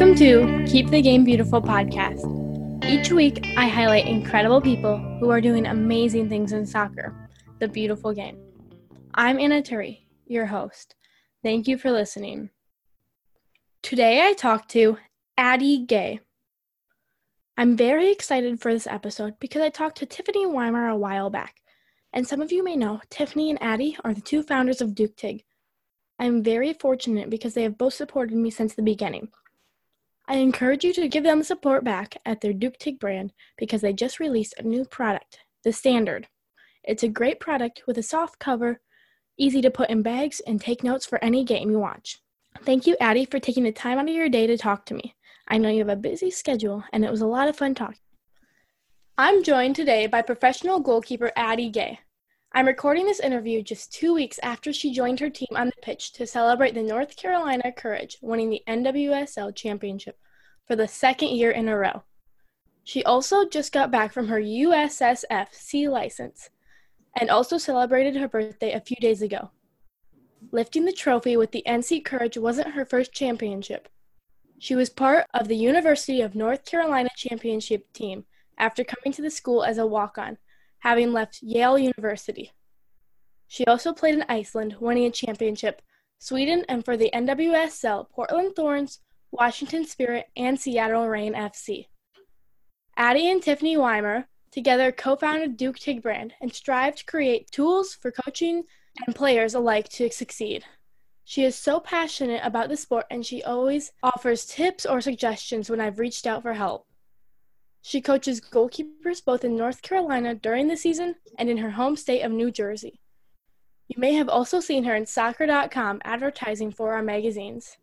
Welcome to Keep the Game Beautiful podcast. Each week, I highlight incredible people who are doing amazing things in soccer, the beautiful game. I'm Anna Turi, your host. Thank you for listening. Today, I talk to Addie Gay. I'm very excited for this episode because I talked to Tiffany Weimer a while back. And some of you may know Tiffany and Addie are the two founders of Duke Tig. I'm very fortunate because they have both supported me since the beginning. I encourage you to give them the support back at their Duke Tig brand because they just released a new product, the Standard. It's a great product with a soft cover, easy to put in bags, and take notes for any game you watch. Thank you, Addie, for taking the time out of your day to talk to me. I know you have a busy schedule, and it was a lot of fun talking. I'm joined today by professional goalkeeper Addie Gay. I'm recording this interview just two weeks after she joined her team on the pitch to celebrate the North Carolina Courage winning the NWSL championship for the second year in a row. She also just got back from her USSF C license and also celebrated her birthday a few days ago. Lifting the trophy with the NC Courage wasn't her first championship. She was part of the University of North Carolina championship team after coming to the school as a walk on having left Yale University. She also played in Iceland, winning a championship, Sweden, and for the NWSL, Portland Thorns, Washington Spirit, and Seattle Reign FC. Addie and Tiffany Weimer together co founded Duke Tig brand and strive to create tools for coaching and players alike to succeed. She is so passionate about the sport and she always offers tips or suggestions when I've reached out for help. She coaches goalkeepers both in North Carolina during the season and in her home state of New Jersey. You may have also seen her in soccer.com advertising for our magazines.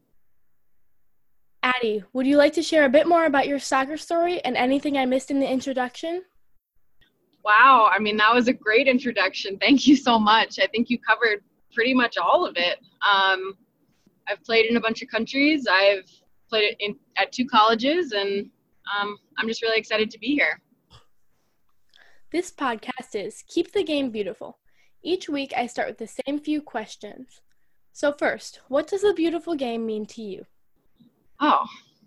Addie, would you like to share a bit more about your soccer story and anything I missed in the introduction? Wow, I mean, that was a great introduction. Thank you so much. I think you covered pretty much all of it. Um, I've played in a bunch of countries, I've played in, at two colleges, and um, I'm just really excited to be here. This podcast is Keep the Game Beautiful. Each week I start with the same few questions. So, first, what does a beautiful game mean to you? Oh,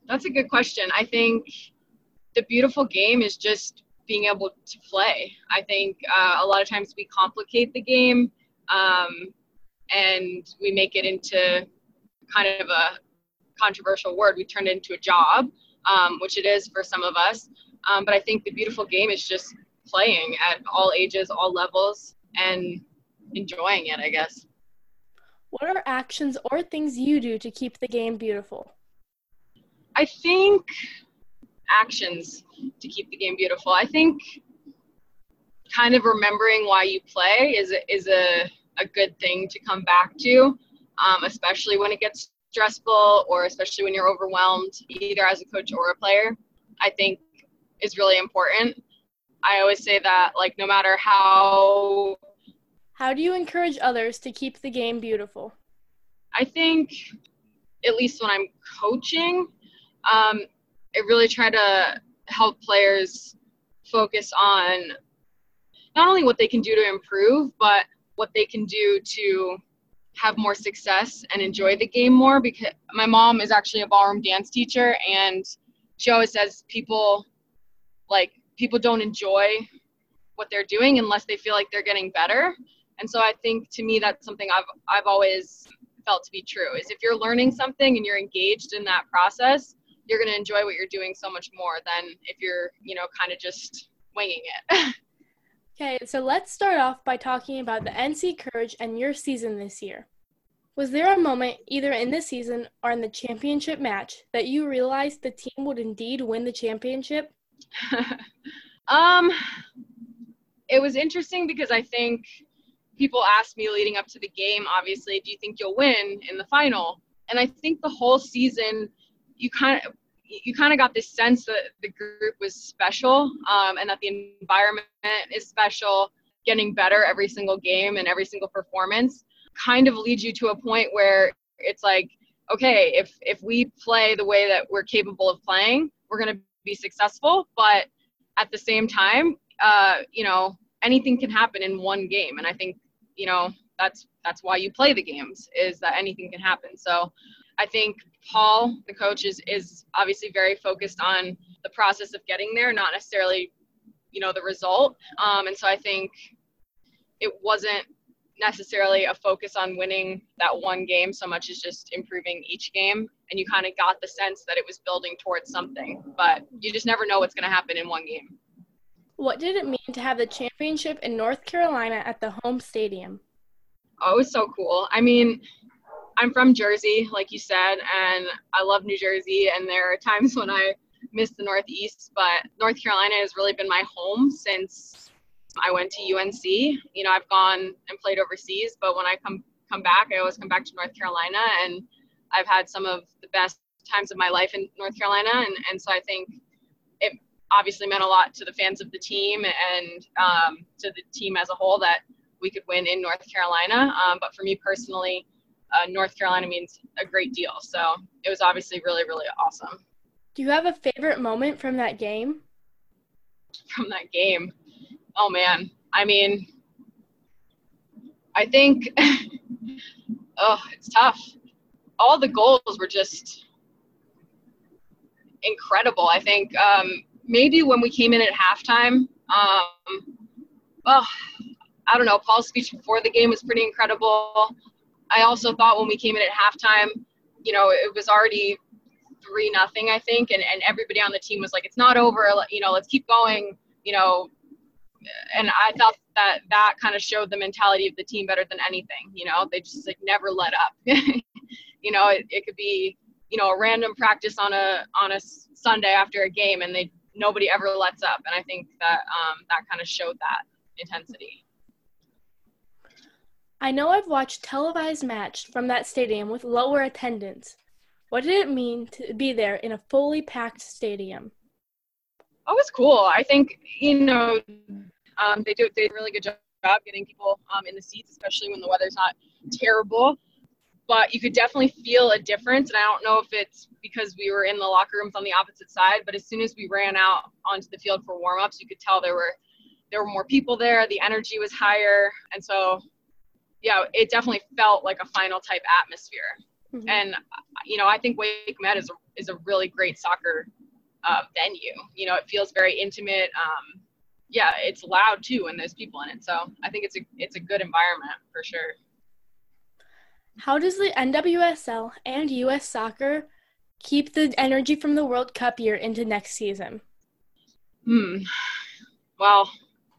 that's a good question. I think the beautiful game is just being able to play. I think uh, a lot of times we complicate the game um, and we make it into kind of a controversial word. We turn it into a job um, which it is for some of us. Um, but I think the beautiful game is just playing at all ages, all levels, and enjoying it, I guess. What are actions or things you do to keep the game beautiful? I think actions to keep the game beautiful. I think kind of remembering why you play is a, is a, a good thing to come back to, um, especially when it gets stressful or especially when you're overwhelmed, either as a coach or a player, I think is really important. I always say that, like, no matter how. How do you encourage others to keep the game beautiful? I think, at least when I'm coaching, um, I really try to help players focus on not only what they can do to improve, but what they can do to have more success and enjoy the game more because my mom is actually a ballroom dance teacher and she always says people like people don't enjoy what they're doing unless they feel like they're getting better. And so i think to me that's something i've i've always felt to be true is if you're learning something and you're engaged in that process you're going to enjoy what you're doing so much more than if you're you know kind of just winging it Okay, so let's start off by talking about the NC Courage and your season this year. Was there a moment, either in this season or in the championship match, that you realized the team would indeed win the championship? um, it was interesting because I think people asked me leading up to the game, obviously, do you think you'll win in the final? And I think the whole season, you kind of you kind of got this sense that the group was special um, and that the environment is special getting better every single game and every single performance kind of leads you to a point where it's like okay if if we play the way that we're capable of playing we're going to be successful but at the same time uh, you know anything can happen in one game and i think you know that's that's why you play the games is that anything can happen. So i think Paul, the coach, is is obviously very focused on the process of getting there, not necessarily, you know, the result. Um, and so I think it wasn't necessarily a focus on winning that one game so much as just improving each game. And you kind of got the sense that it was building towards something, but you just never know what's going to happen in one game. What did it mean to have the championship in North Carolina at the home stadium? Oh, it was so cool. I mean, I'm from Jersey, like you said, and I love New Jersey. And there are times when I miss the Northeast, but North Carolina has really been my home since I went to UNC. You know, I've gone and played overseas, but when I come come back, I always come back to North Carolina, and I've had some of the best times of my life in North Carolina, and and so I think it obviously meant a lot to the fans of the team and um, to the team as a whole that we could win in North Carolina. Um, but for me personally, uh, North Carolina means a great deal. So it was obviously really, really awesome. Do you have a favorite moment from that game? From that game? Oh man. I mean, I think, oh, it's tough. All the goals were just incredible. I think um, maybe when we came in at halftime, um, oh, I don't know, Paul's speech before the game was pretty incredible. I also thought when we came in at halftime, you know, it was already three nothing, I think, and, and everybody on the team was like, it's not over, you know, let's keep going, you know. And I thought that that kind of showed the mentality of the team better than anything. You know, they just like never let up. you know, it, it could be, you know, a random practice on a on a Sunday after a game, and they nobody ever lets up. And I think that um, that kind of showed that intensity. I know I've watched televised match from that stadium with lower attendance. What did it mean to be there in a fully packed stadium? Oh, was cool. I think you know um, they do they a really good job getting people um, in the seats, especially when the weather's not terrible. But you could definitely feel a difference, and I don't know if it's because we were in the locker rooms on the opposite side. But as soon as we ran out onto the field for warm-ups, you could tell there were there were more people there. The energy was higher, and so yeah, it definitely felt like a final type atmosphere. Mm-hmm. And you know, I think Wake Med is a, is a really great soccer uh, venue. You know, it feels very intimate. Um, yeah, it's loud too and there's people in it. So I think it's a it's a good environment for sure. How does the NWSL and U.S. Soccer keep the energy from the World Cup year into next season? Hmm. Well,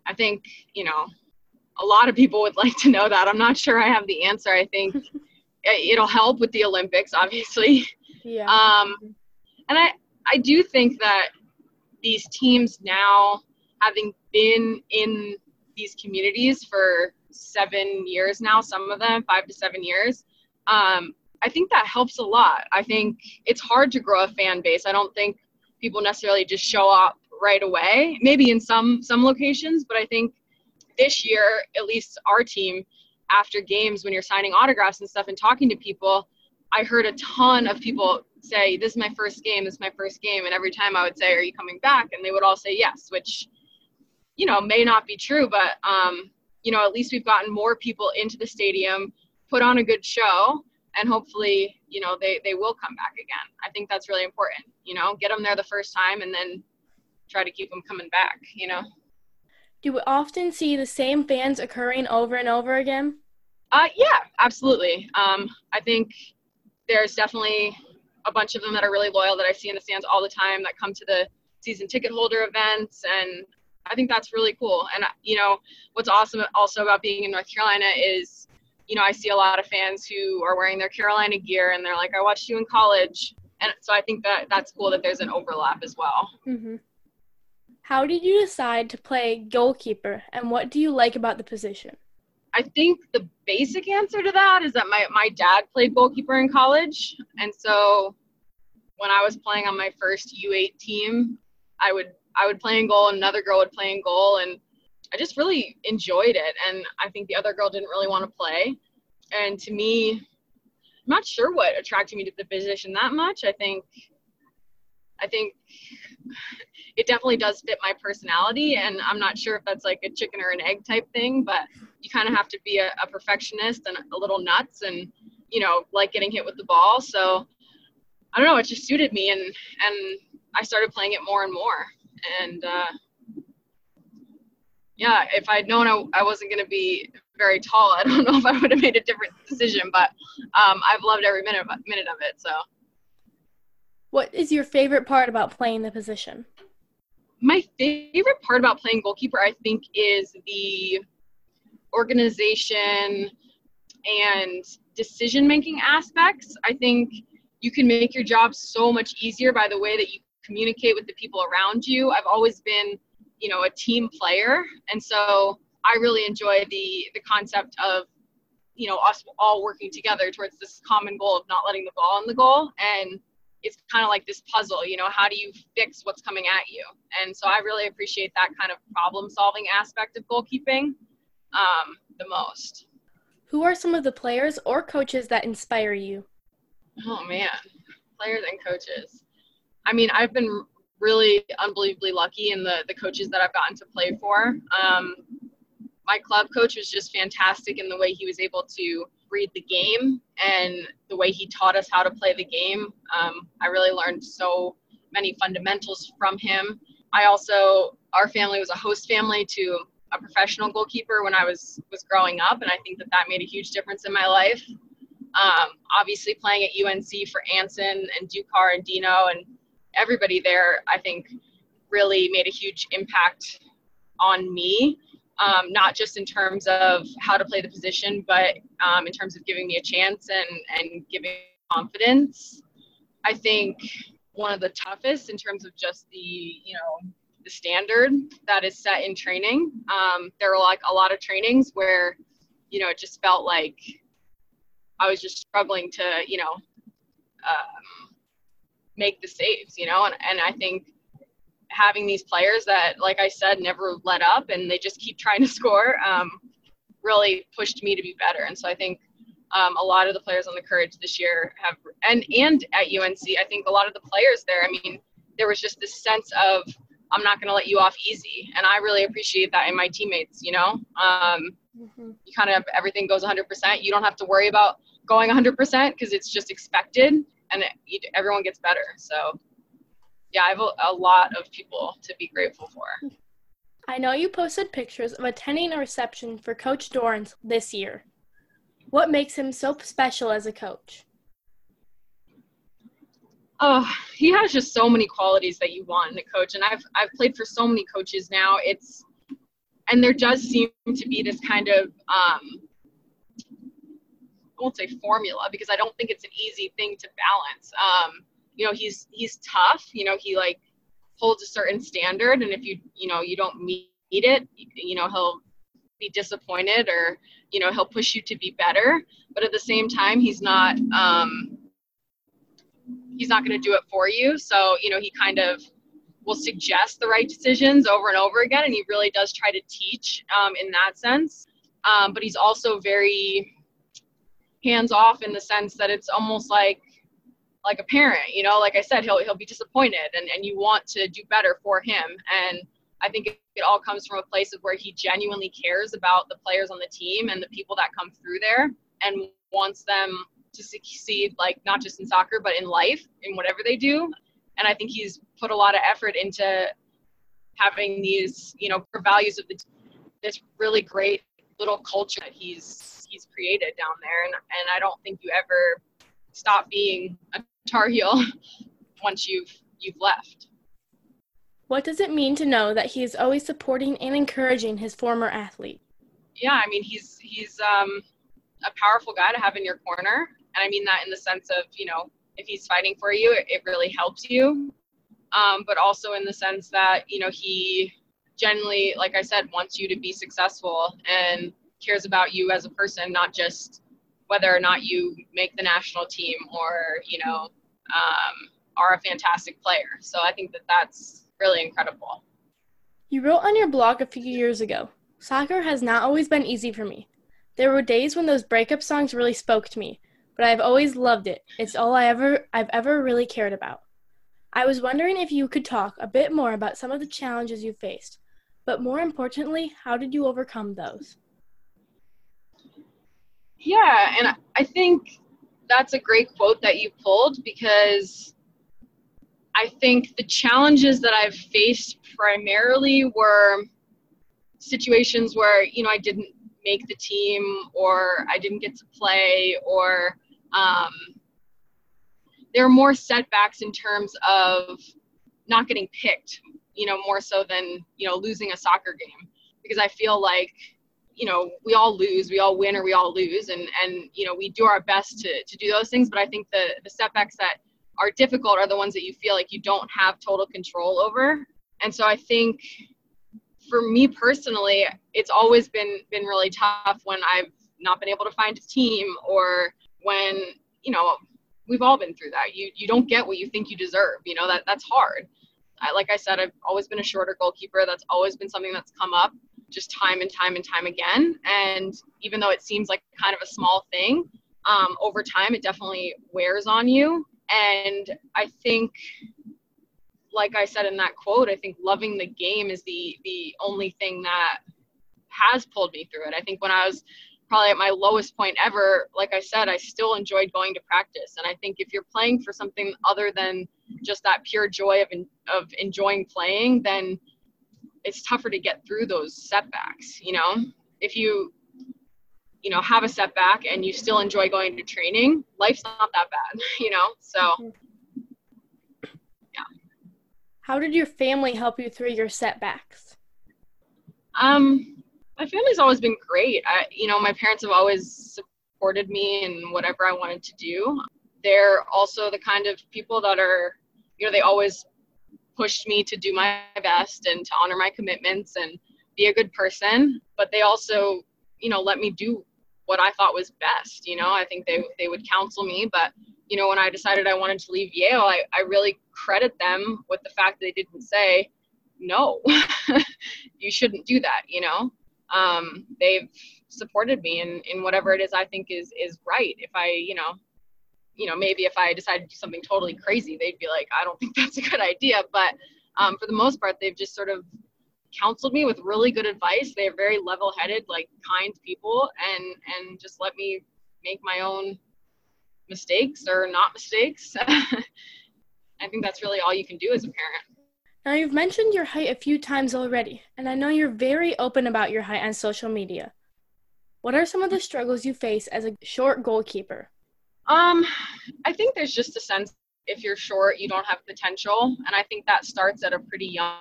I think you know a lot of people would like to know that. I'm not sure I have the answer. I think it'll help with the Olympics, obviously. Yeah. Um, and I, I do think that these teams now, having been in these communities for seven years now, some of them five to seven years, um, I think that helps a lot. I think it's hard to grow a fan base. I don't think people necessarily just show up right away. Maybe in some some locations, but I think this year, at least our team, after games when you're signing autographs and stuff and talking to people, I heard a ton of people say, This is my first game, this is my first game. And every time I would say, Are you coming back? And they would all say yes, which, you know, may not be true, but, um, you know, at least we've gotten more people into the stadium, put on a good show, and hopefully, you know, they, they will come back again. I think that's really important, you know, get them there the first time and then try to keep them coming back, you know? Do we often see the same fans occurring over and over again? Uh, yeah, absolutely. Um, I think there's definitely a bunch of them that are really loyal that I see in the stands all the time that come to the season ticket holder events, and I think that's really cool. And you know, what's awesome also about being in North Carolina is, you know, I see a lot of fans who are wearing their Carolina gear, and they're like, "I watched you in college," and so I think that that's cool that there's an overlap as well. Mm-hmm. How did you decide to play goalkeeper, and what do you like about the position? I think the basic answer to that is that my, my dad played goalkeeper in college. And so when I was playing on my first U8 team, I would I would play in goal and another girl would play in goal and I just really enjoyed it and I think the other girl didn't really want to play. And to me, I'm not sure what attracted me to the position that much. I think I think it definitely does fit my personality and i'm not sure if that's like a chicken or an egg type thing but you kind of have to be a, a, perfectionist and a little nuts and you know like getting hit with the ball so I don't know, it just suited me, and and I started playing it more and more. And uh, yeah, if I'd known I, I wasn't going to be very tall, I don't know if I would have made a different decision. But um, I've loved every minute of, minute of it. So, what is your favorite part about playing the position? My favorite part about playing goalkeeper, I think, is the organization and decision making aspects. I think you can make your job so much easier by the way that you communicate with the people around you. I've always been, you know, a team player, and so I really enjoy the the concept of, you know, us all working together towards this common goal of not letting the ball in the goal. And it's kind of like this puzzle, you know, how do you fix what's coming at you? And so I really appreciate that kind of problem solving aspect of goalkeeping um, the most. Who are some of the players or coaches that inspire you? Oh man, players and coaches. I mean, I've been really unbelievably lucky in the the coaches that I've gotten to play for. Um, my club coach was just fantastic in the way he was able to read the game and the way he taught us how to play the game. Um, I really learned so many fundamentals from him. I also, our family was a host family to a professional goalkeeper when I was was growing up, and I think that that made a huge difference in my life. Um, obviously, playing at UNC for Anson and Ducar and Dino and everybody there, I think, really made a huge impact on me. Um, not just in terms of how to play the position, but um, in terms of giving me a chance and and giving confidence. I think one of the toughest in terms of just the you know the standard that is set in training. Um, there were like a lot of trainings where, you know, it just felt like I was just struggling to, you know, um, make the saves, you know, and, and I think having these players that, like I said, never let up and they just keep trying to score um, really pushed me to be better. And so I think um, a lot of the players on the Courage this year have, and and at UNC, I think a lot of the players there. I mean, there was just this sense of I'm not going to let you off easy. And I really appreciate that in my teammates, you know? Um, mm-hmm. You kind of, everything goes 100%. You don't have to worry about going 100% because it's just expected and it, you, everyone gets better. So, yeah, I have a, a lot of people to be grateful for. I know you posted pictures of attending a reception for Coach Dorrance this year. What makes him so special as a coach? oh, he has just so many qualities that you want in a coach. And I've I've played for so many coaches now. It's and there does seem to be this kind of um, I won't say formula because I don't think it's an easy thing to balance. Um, you know, he's he's tough. You know, he like holds a certain standard, and if you you know you don't meet it, you know he'll be disappointed or you know he'll push you to be better. But at the same time, he's not. Um, he's not going to do it for you. So, you know, he kind of will suggest the right decisions over and over again. And he really does try to teach um, in that sense. Um, but he's also very hands off in the sense that it's almost like like a parent you know like i said he'll he'll be disappointed and, and you want to do better for him and i think it, it all comes from a place of where he genuinely cares about the players on the team and the people that come through there and wants them to succeed, like not just in soccer, but in life, in whatever they do. And I think he's put a lot of effort into having these, you know, values of the, this really great little culture that he's he's created down there. And and I don't think you ever stop being a Tar Heel once you've you've left. What does it mean to know that he is always supporting and encouraging his former athlete? Yeah, I mean he's he's um, a powerful guy to have in your corner, and I mean that in the sense of, you know, if he's fighting for you, it, it really helps you. Um, but also in the sense that, you know, he generally, like I said, wants you to be successful and cares about you as a person, not just whether or not you make the national team or, you know, um, are a fantastic player. So I think that that's really incredible. You wrote on your blog a few years ago Soccer has not always been easy for me. There were days when those breakup songs really spoke to me, but I've always loved it. It's all I ever I've ever really cared about. I was wondering if you could talk a bit more about some of the challenges you faced, but more importantly, how did you overcome those? Yeah, and I think that's a great quote that you pulled because I think the challenges that I've faced primarily were situations where you know I didn't make the team or I didn't get to play or um, there are more setbacks in terms of not getting picked you know more so than you know losing a soccer game because I feel like you know we all lose we all win or we all lose and and you know we do our best to to do those things but I think the the setbacks that are difficult are the ones that you feel like you don't have total control over and so I think for me personally, it's always been been really tough when I've not been able to find a team or when you know we've all been through that. You you don't get what you think you deserve. You know that that's hard. I, like I said, I've always been a shorter goalkeeper. That's always been something that's come up just time and time and time again. And even though it seems like kind of a small thing, um, over time it definitely wears on you. And I think like I said in that quote, I think loving the game is the the only thing that has pulled me through it. I think when I was probably at my lowest point ever, like I said, I still enjoyed going to practice. And I think if you're playing for something other than just that pure joy of of enjoying playing, then it's tougher to get through those setbacks. You know, if you you know have a setback and you still enjoy going to training, life's not that bad. You know, so. Mm-hmm how did your family help you through your setbacks? Um, my family's always been great. I, you know, my parents have always supported me in whatever I wanted to do. They're also the kind of people that are, you know, they always pushed me to do my best and to honor my commitments and be a good person. But they also, you know, let me do what I thought was best. You know, I think they they would counsel me, but you know, when I decided I wanted to leave Yale, I, I really credit them with the fact that they didn't say, no, you shouldn't do that, you know? Um, they've supported me in, in whatever it is I think is, is right. If I, you know, you know, maybe if I decided to do something totally crazy, they'd be like, I don't think that's a good idea. But um, for the most part, they've just sort of counseled me with really good advice. They're very level-headed, like kind people, and and just let me make my own mistakes or not mistakes. I think that's really all you can do as a parent. Now, you've mentioned your height a few times already, and I know you're very open about your height on social media. What are some of the struggles you face as a short goalkeeper? Um, I think there's just a sense if you're short, you don't have potential, and I think that starts at a pretty young.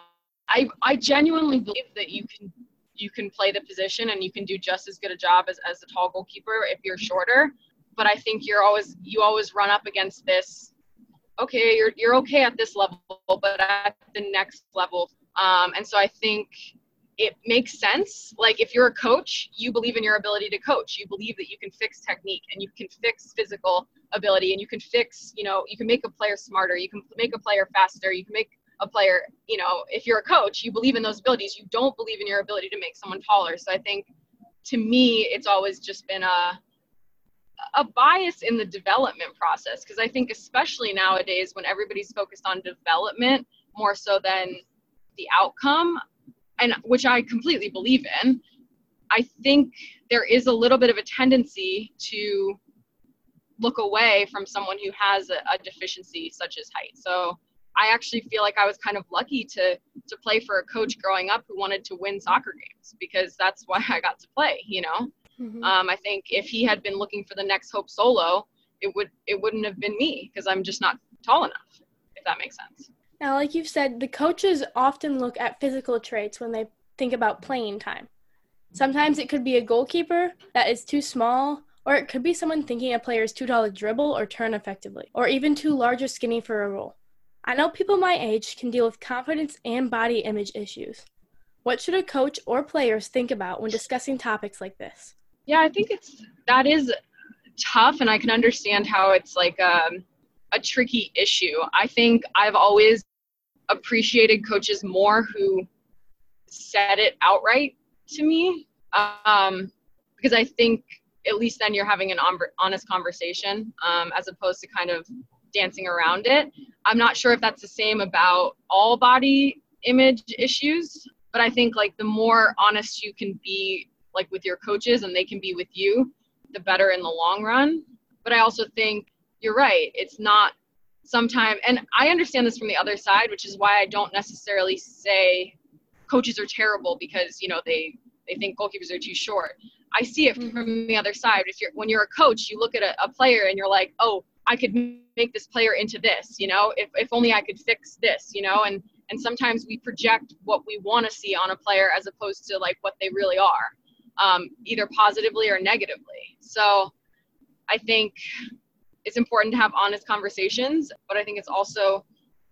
I I genuinely believe that you can you can play the position and you can do just as good a job as, as a tall goalkeeper if you're shorter but I think you're always you always run up against this. Okay, you're you're okay at this level, but at the next level, um, and so I think it makes sense. Like if you're a coach, you believe in your ability to coach. You believe that you can fix technique and you can fix physical ability and you can fix, you know, you can make a player smarter, you can make a player faster, you can make a player, you know, if you're a coach, you believe in those abilities. You don't believe in your ability to make someone taller. So I think to me, it's always just been a a bias in the development process because I think especially nowadays when everybody's focused on development more so than the outcome and which I completely believe in I think there is a little bit of a tendency to look away from someone who has a, a deficiency such as height so I actually feel like I was kind of lucky to to play for a coach growing up who wanted to win soccer games because that's why I got to play you know Mm-hmm. Um, I think if he had been looking for the next Hope Solo, it would it wouldn't have been me because I'm just not tall enough. If that makes sense. Now, like you've said, the coaches often look at physical traits when they think about playing time. Sometimes it could be a goalkeeper that is too small, or it could be someone thinking a player is too tall to dribble or turn effectively, or even too large or skinny for a role. I know people my age can deal with confidence and body image issues. What should a coach or players think about when discussing topics like this? yeah i think it's that is tough and i can understand how it's like um, a tricky issue i think i've always appreciated coaches more who said it outright to me um, because i think at least then you're having an honest conversation um, as opposed to kind of dancing around it i'm not sure if that's the same about all body image issues but i think like the more honest you can be like with your coaches and they can be with you, the better in the long run. but I also think you're right. It's not sometime, and I understand this from the other side, which is why I don't necessarily say coaches are terrible because you know they they think goalkeepers are too short. I see it from mm-hmm. the other side. If you're when you're a coach, you look at a, a player and you're like, oh, I could make this player into this. You know, if if only I could fix this. You know, and and sometimes we project what we want to see on a player as opposed to like what they really are, um, either positively or negatively. So I think it's important to have honest conversations, but I think it's also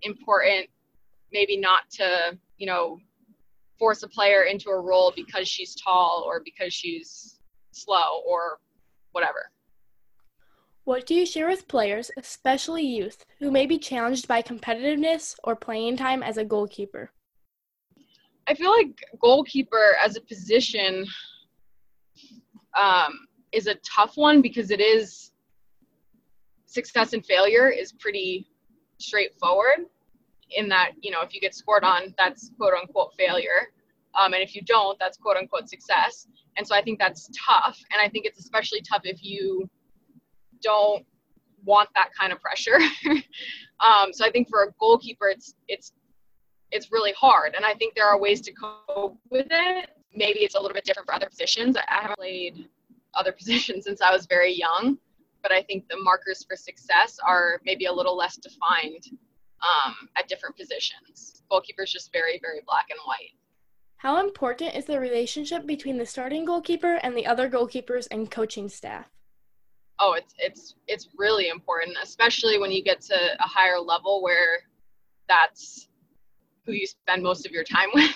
important maybe not to, you know, force a player into a role because she's tall or because she's slow or whatever. What do you share with players, especially youth, who may be challenged by competitiveness or playing time as a goalkeeper? I feel like goalkeeper as a position um, is a tough one because it is success and failure is pretty straightforward in that you know if you get scored on that's quote unquote failure. Um, and if you don't that's quote unquote success. And so i think that's tough. And i think it's especially tough if you don't want that kind of pressure. Um, so i think for a goalkeeper it's it's it's really hard. And i think there are ways to cope with it. Maybe it's a little bit different for other positions. I haven't played other positions since i was very young but I think the markers for success are maybe a little less defined um, at different positions. Goalkeeper is just very, very black and white. How important is the relationship between the starting goalkeeper and the other goalkeepers and coaching staff? Oh, it's it's it's really important, especially when you get to a higher level where that's who you spend most of your time with.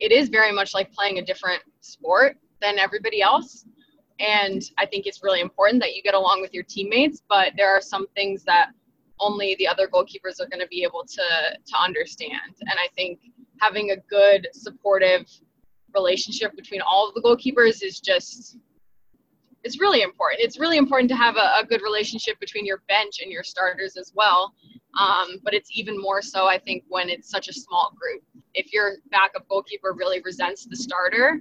it is very much like playing a different sport than everybody else and I think it's really important that you get along with your teammates. But there are some things that only the other goalkeepers are going to be able to to understand. And I think having a good supportive relationship between all of the goalkeepers is just it's really important. It's really important to have a, a good relationship between your bench and your starters as well. Um, but it's even more so, I think, when it's such a small group. If your backup goalkeeper really resents the starter,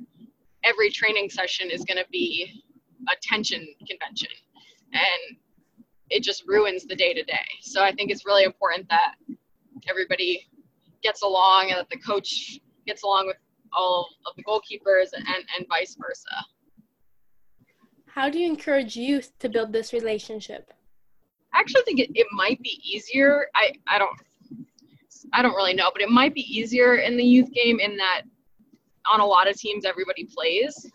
every training session is going to be a tension convention and it just ruins the day to day. So I think it's really important that everybody gets along and that the coach gets along with all of the goalkeepers and, and vice versa. How do you encourage youth to build this relationship? I actually think it, it might be easier. I, I don't I don't really know, but it might be easier in the youth game in that on a lot of teams everybody plays.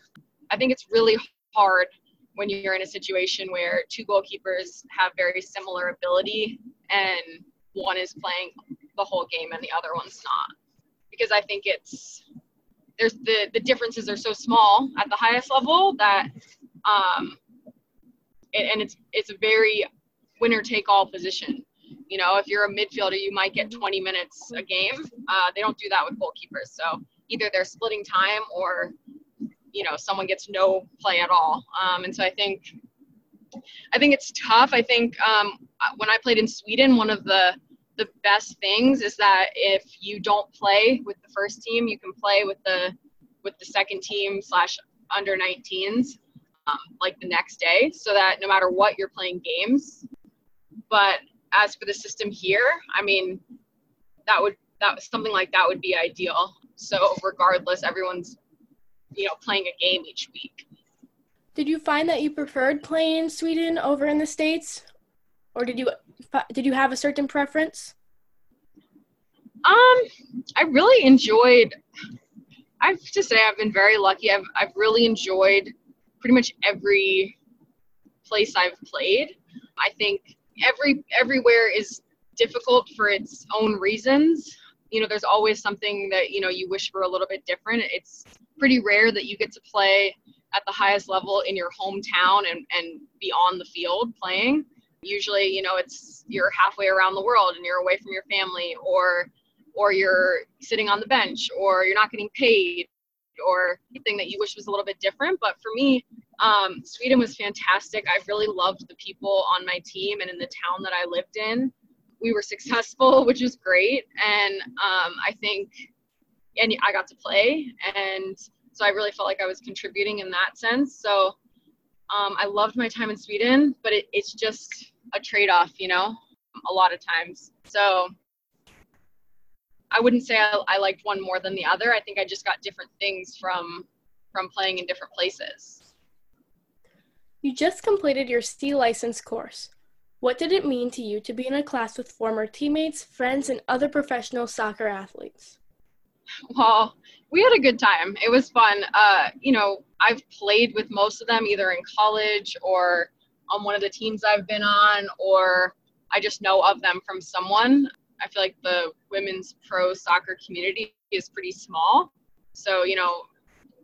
I think it's really hard when you're in a situation where two goalkeepers have very similar ability and one is playing the whole game and the other one's not. Because I think it's there's the the differences are so small at the highest level that um and it's it's a very winner take all position. You know, if you're a midfielder, you might get 20 minutes a game. Uh, they don't do that with goalkeepers. So either they're splitting time or you know someone gets no play at all. Um, and so I think I think it's tough. I think um, when I played in Sweden, one of the the best things is that if you don't play with the first team, you can play with the with the second team slash under 19s um, like the next day, so that no matter what, you're playing games. But as for the system here, I mean, that would that something like that would be ideal. So regardless, everyone's you know playing a game each week. Did you find that you preferred playing in Sweden over in the states, or did you did you have a certain preference? Um, I really enjoyed. I have to say I've been very lucky. I've I've really enjoyed pretty much every place I've played. I think every everywhere is difficult for its own reasons. You know, there's always something that you know you wish for a little bit different. It's pretty rare that you get to play at the highest level in your hometown and, and be on the field playing. Usually, you know, it's you're halfway around the world and you're away from your family or or you're sitting on the bench or you're not getting paid or anything that you wish was a little bit different. But for me, um, Sweden was fantastic. I really loved the people on my team and in the town that I lived in. We were successful, which was great. And um, I think and I got to play, and so I really felt like I was contributing in that sense. So Um, I loved my time in Sweden, but it, it's just a trade off, you know, a lot of times. So I wouldn't say I, I liked one more than the other. I think I just got different things from from playing in different places. You just completed your C license course. What did it mean to you to be in a class with former teammates, friends, and other professional soccer athletes? Well, we had a good time. It was fun. Uh, you know, I've played with most of them either in college or on one of the teams I've been on, or I just know of them from someone. I feel like the women's pro soccer community is pretty small. So, you know,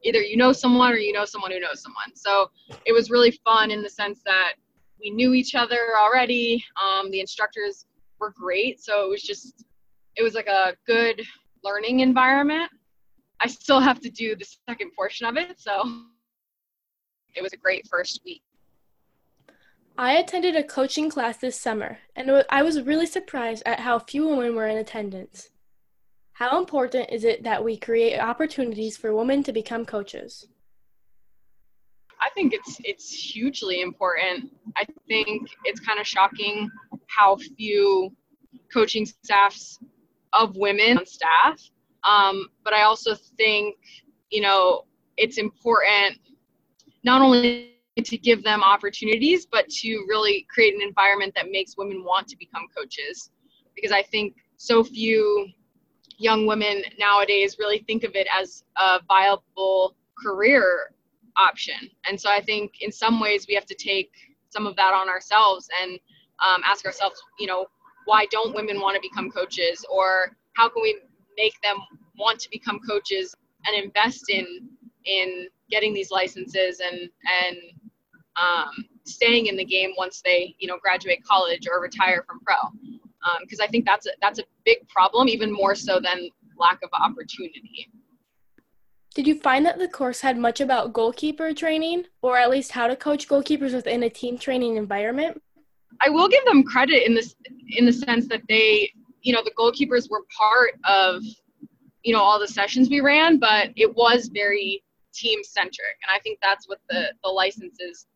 either you know someone or you know someone who knows someone. So it was really fun in the sense that we knew each other already. Um, the instructors were great. So it was just, it was like a good learning environment. I still have to do the second portion of it. So it was a great first week. I attended a coaching class this summer, and I was really surprised at how few women were in attendance. How important is it that we create opportunities for women to become coaches? I think it's it's hugely important. I think it's kind of shocking how few coaching staffs of women on staff. Um, but I also think you know it's important not only to give them opportunities, but to really create an environment that makes women want to become coaches. Because I think so few young women nowadays really think of it as a viable career option. And so I think in some ways we have to take some of that on ourselves and um, ask ourselves, you know, why don't women want to become coaches? Or how can we make them want to become coaches and invest in in getting these licenses and and um, staying in the game once they you know graduate college or retire from pro because um, I think that's a, that's a big problem even more so than lack of opportunity. Did you find that the course had much about goalkeeper training or at least how to coach goalkeepers within a team training environment? I will give them credit in this in the sense that they you know the goalkeepers were part of you know all the sessions we ran but it was very team centric and i think that's what the the license is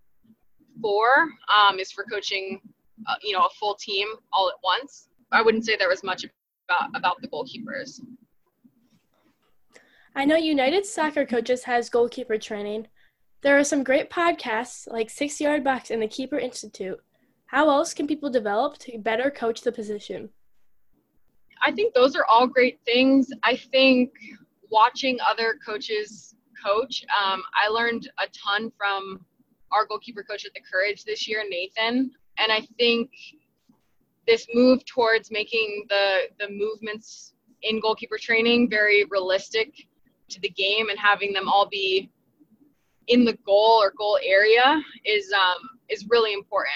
for um, is for coaching, uh, you know, a full team all at once. I wouldn't say there was much about, about the goalkeepers. I know United Soccer Coaches has goalkeeper training. There are some great podcasts like Six Yard Box and the Keeper Institute. How else can people develop to better coach the position? I think those are all great things. I think watching other coaches coach, um, I learned a ton from our goalkeeper coach at the Courage this year, Nathan. And I think this move towards making the the movements in goalkeeper training very realistic to the game and having them all be in the goal or goal area is um, is really important.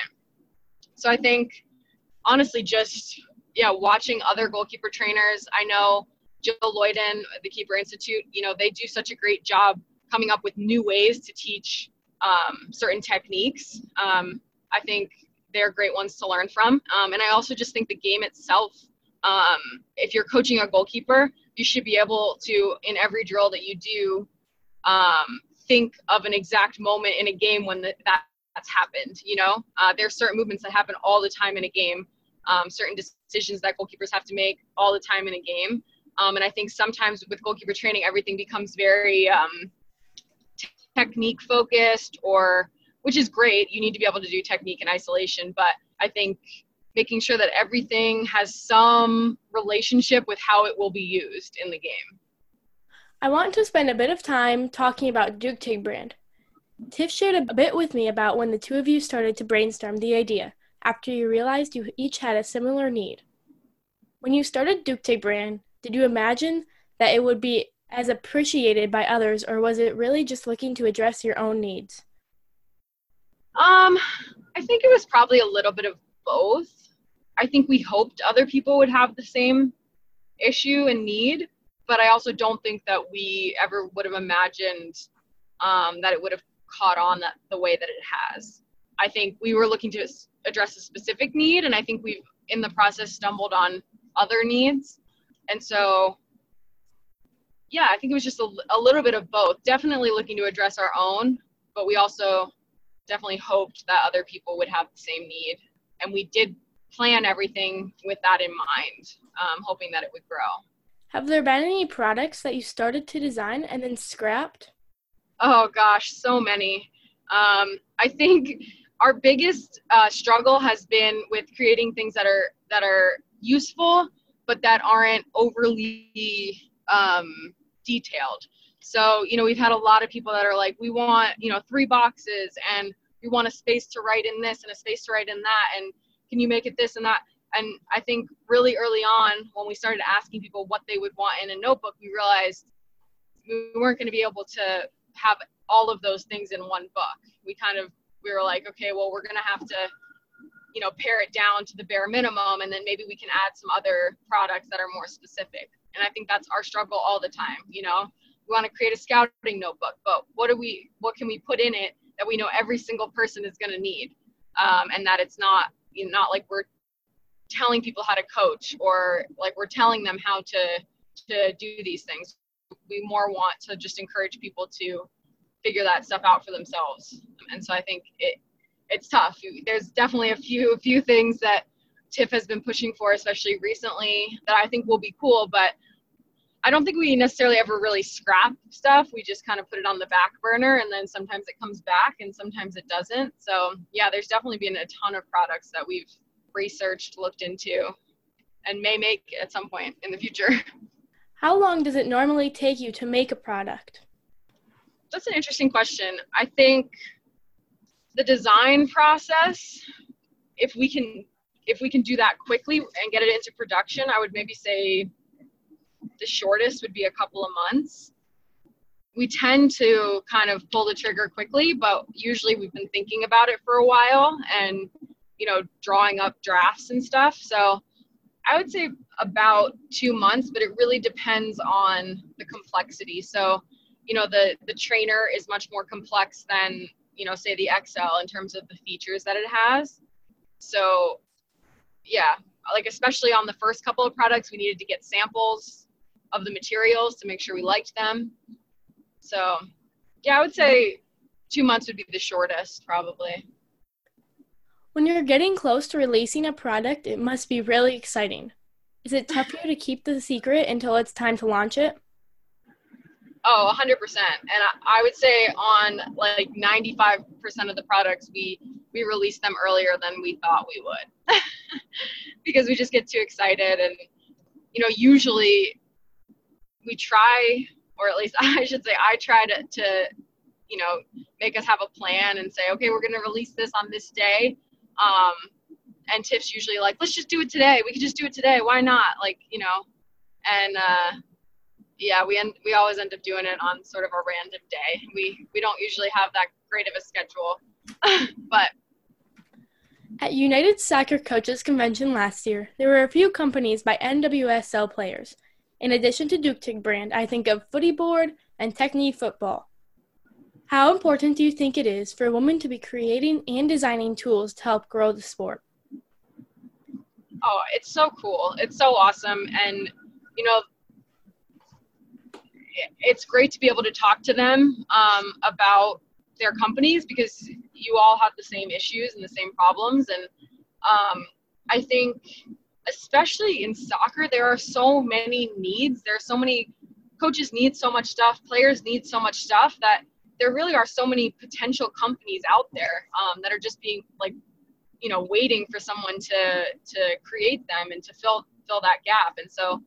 So I think honestly, just yeah, watching other goalkeeper trainers. I know Jill Loyden, the Keeper Institute. You know, they do such a great job coming up with new ways to teach um, certain techniques. Um, I think they're great ones to learn from. Um, and I also just think the game itself, um, if you're coaching a goalkeeper, you should be able to, in every drill that you do, um, think of an exact moment in a game when the, that, that's happened. You know, uh, there's certain movements that happen all the time in a game, um, certain decisions that goalkeepers have to make all the time in a game. and I think sometimes with goalkeeper training, everything becomes very technique focused or which is great you need to be able to do technique in isolation but i think making sure that everything has some relationship with how it will be used in the game i want to spend a bit of time talking about duke tig brand tiff shared a bit with me about when the two of you started to brainstorm the idea after you realized you each had a similar need when you started duke tig brand did you imagine that it would be as appreciated by others, or was it really just looking to address your own needs? Um, I think it was probably a little bit of both. I think we hoped other people would have the same issue and need, but I also don't think that we ever would have imagined um, that it would have caught on that the way that it has. I think we were looking to address a specific need, and I think we've in the process stumbled on other needs, and so yeah, I think it was just a, a little bit of both. Definitely looking to address our own, but we also definitely hoped that other people would have the same need. And we did plan everything with that in mind, um, hoping that it would grow. Have there been any products that you started to design and then scrapped? Oh gosh, so many. Um, I think our biggest uh, struggle has been with creating things that are that are useful but that aren't overly um, detailed. So, you know, we've had a lot of people that are like, we want, you know, three boxes and we want a space to write in this and a space to write in that. And can you make it this and that? And I think really early on, when we started asking people what they would want in a notebook, we realized we weren't going to be able to have all of those things in one book. We kind of, we were like, okay, well, we're going to have to you know pare it down to the bare minimum and then maybe we can add some other products that are more specific and i think that's our struggle all the time you know we want to create a scouting notebook but what do we what can we put in it that we know every single person is going to need um, and that it's not you know, not like we're telling people how to coach or like we're telling them how to to do these things we more want to just encourage people to figure that stuff out for themselves and so i think it it's tough. There's definitely a few a few things that TIFF has been pushing for, especially recently, that I think will be cool. But I don't think we necessarily ever really scrap stuff. We just kind of put it on the back burner, and then sometimes it comes back, and sometimes it doesn't. So yeah, there's definitely been a ton of products that we've researched, looked into, and may make at some point in the future. How long does it normally take you to make a product? That's an interesting question. I think the design process if we can if we can do that quickly and get it into production i would maybe say the shortest would be a couple of months. We tend to kind of pull the trigger quickly but usually we've been thinking about it for a while and you know drawing up drafts and stuff. So i would say about two months but it really depends on the complexity. So you know the the trainer is much more complex than you know, say the XL in terms of the features that it has. So, yeah, like especially on the first couple of products, we needed to get samples of the materials to make sure we liked them. So, yeah, I would say two months would be the shortest, probably. When you're getting close to releasing a product, it must be really exciting. Is it tough for you to keep the secret until it's time to launch it? Oh, 100%. And I, I would say on like 95% of the products, we we release them earlier than we thought we would, because we just get too excited. And you know, usually we try, or at least I should say, I try to to you know make us have a plan and say, okay, we're going to release this on this day. Um, and Tiff's usually like, let's just do it today. We can just do it today. Why not? Like, you know, and uh, yeah, we end we always end up doing it on sort of a random day. We we don't usually have that great of a schedule, but. At United Soccer Coaches Convention last year, there were a few companies by NWSL players. In addition to Ducar brand, I think of Footy Board and Technique Football. How important do you think it is for women to be creating and designing tools to help grow the sport? Oh, it's so cool. It's so awesome. And, you know, it's great to be able to talk to them um, about their companies because you all have the same issues and the same problems. And um, I think, especially in soccer, there are so many needs. There are so many coaches need so much stuff, players need so much stuff that there really are so many potential companies out there um, that are just being like, you know, waiting for someone to to create them and to fill fill that gap. And so,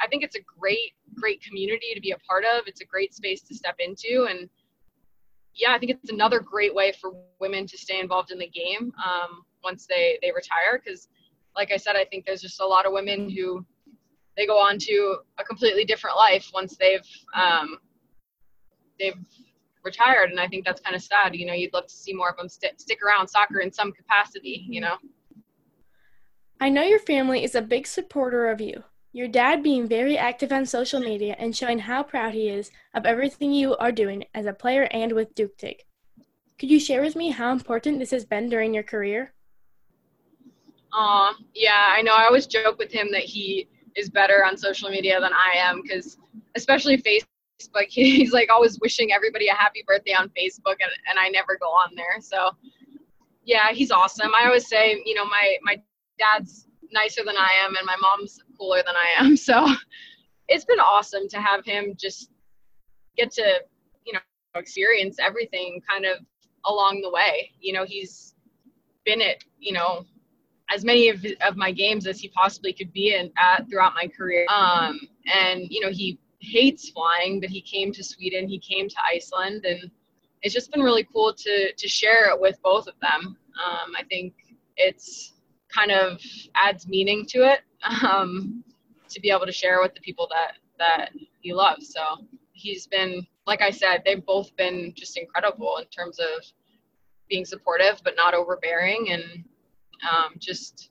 I think it's a great great community to be a part of. It's a great space to step into. And yeah, I think it's another great way for women to stay involved in the game um, once they, they retire. Because, like I said, I think there's just a lot of women who they go on to a completely different life once they've um, they've retired, and I think that's kind of sad. You know, you'd love to see more of them st- stick around soccer in some capacity. You know. I know your family is a big supporter of you. Your dad being very active on social media and showing how proud he is of everything you are doing as a player and with Ducar TIG. Could you share with me how important this has been during your career? Yeah, I know. I always joke with him that he is better on social media than I am because, especially Facebook. He's like always wishing everybody a happy birthday on Facebook, and, and I never go on there. So, yeah, he's awesome. I always say, you know, my my dad's nicer than I am, and my mom's cooler than I am. So, it's been awesome to have him just get to, you know, experience everything kind of along the way. You know, he's been at, you know, as many of, of my games as he possibly could be in at throughout my career. Um, and you know, he hates flying, but he came to Sweden, he came to Iceland, and it's just been really cool to to share it with both of them. Um, I think it's kind of adds meaning to it um, to be able to share with the people that that you love. So he's been, like I said, they've both been just incredible in terms of being supportive but not overbearing and um, just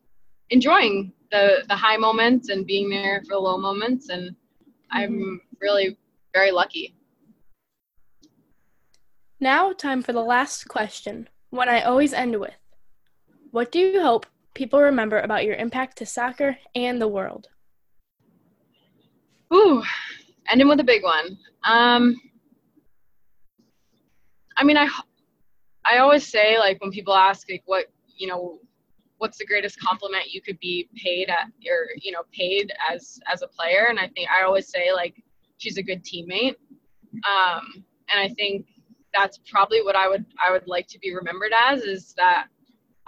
enjoying the the high moments and being there for the low moments and I'm really very lucky. Now, time for the last question, one I always end with. What do you hope people remember about your impact to soccer and the world? Ooh, ending with a big one. Um, I mean, I, I always say like when people ask like what you know what's the greatest compliment you could be paid at or you know paid as as a player. And i think i always say like she's a good teammate. Um, and i think that's probably what i would i would like to be remembered as is that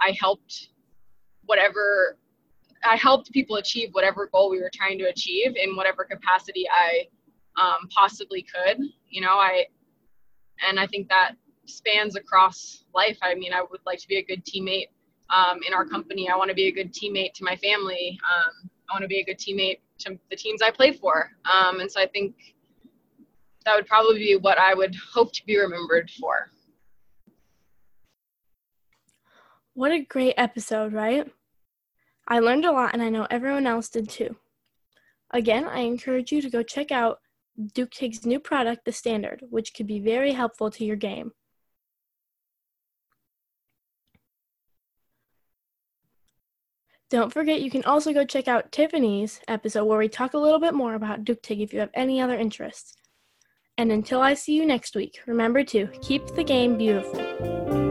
i helped whatever i helped people achieve whatever goal we were trying to achieve in whatever capacity i um, possibly could you know? I and i think that spans across life. I mean i would like to be a good teammate um, in our company. I want to be a good teammate to my family. Um, I want to be a good teammate to the teams I play for. Um, and so I think that would probably be what I would hope to be remembered for. What a great episode, right? I learned a lot and I know everyone else did too. Again, I encourage you to go check out Ducar Tig's new product, The Standard, which could be very helpful to your game. Don't forget, you can also go check out Tiffany's episode where we talk a little bit more about Ducar Tig if you have any other interests. And until I see you next week, remember to keep the game beautiful.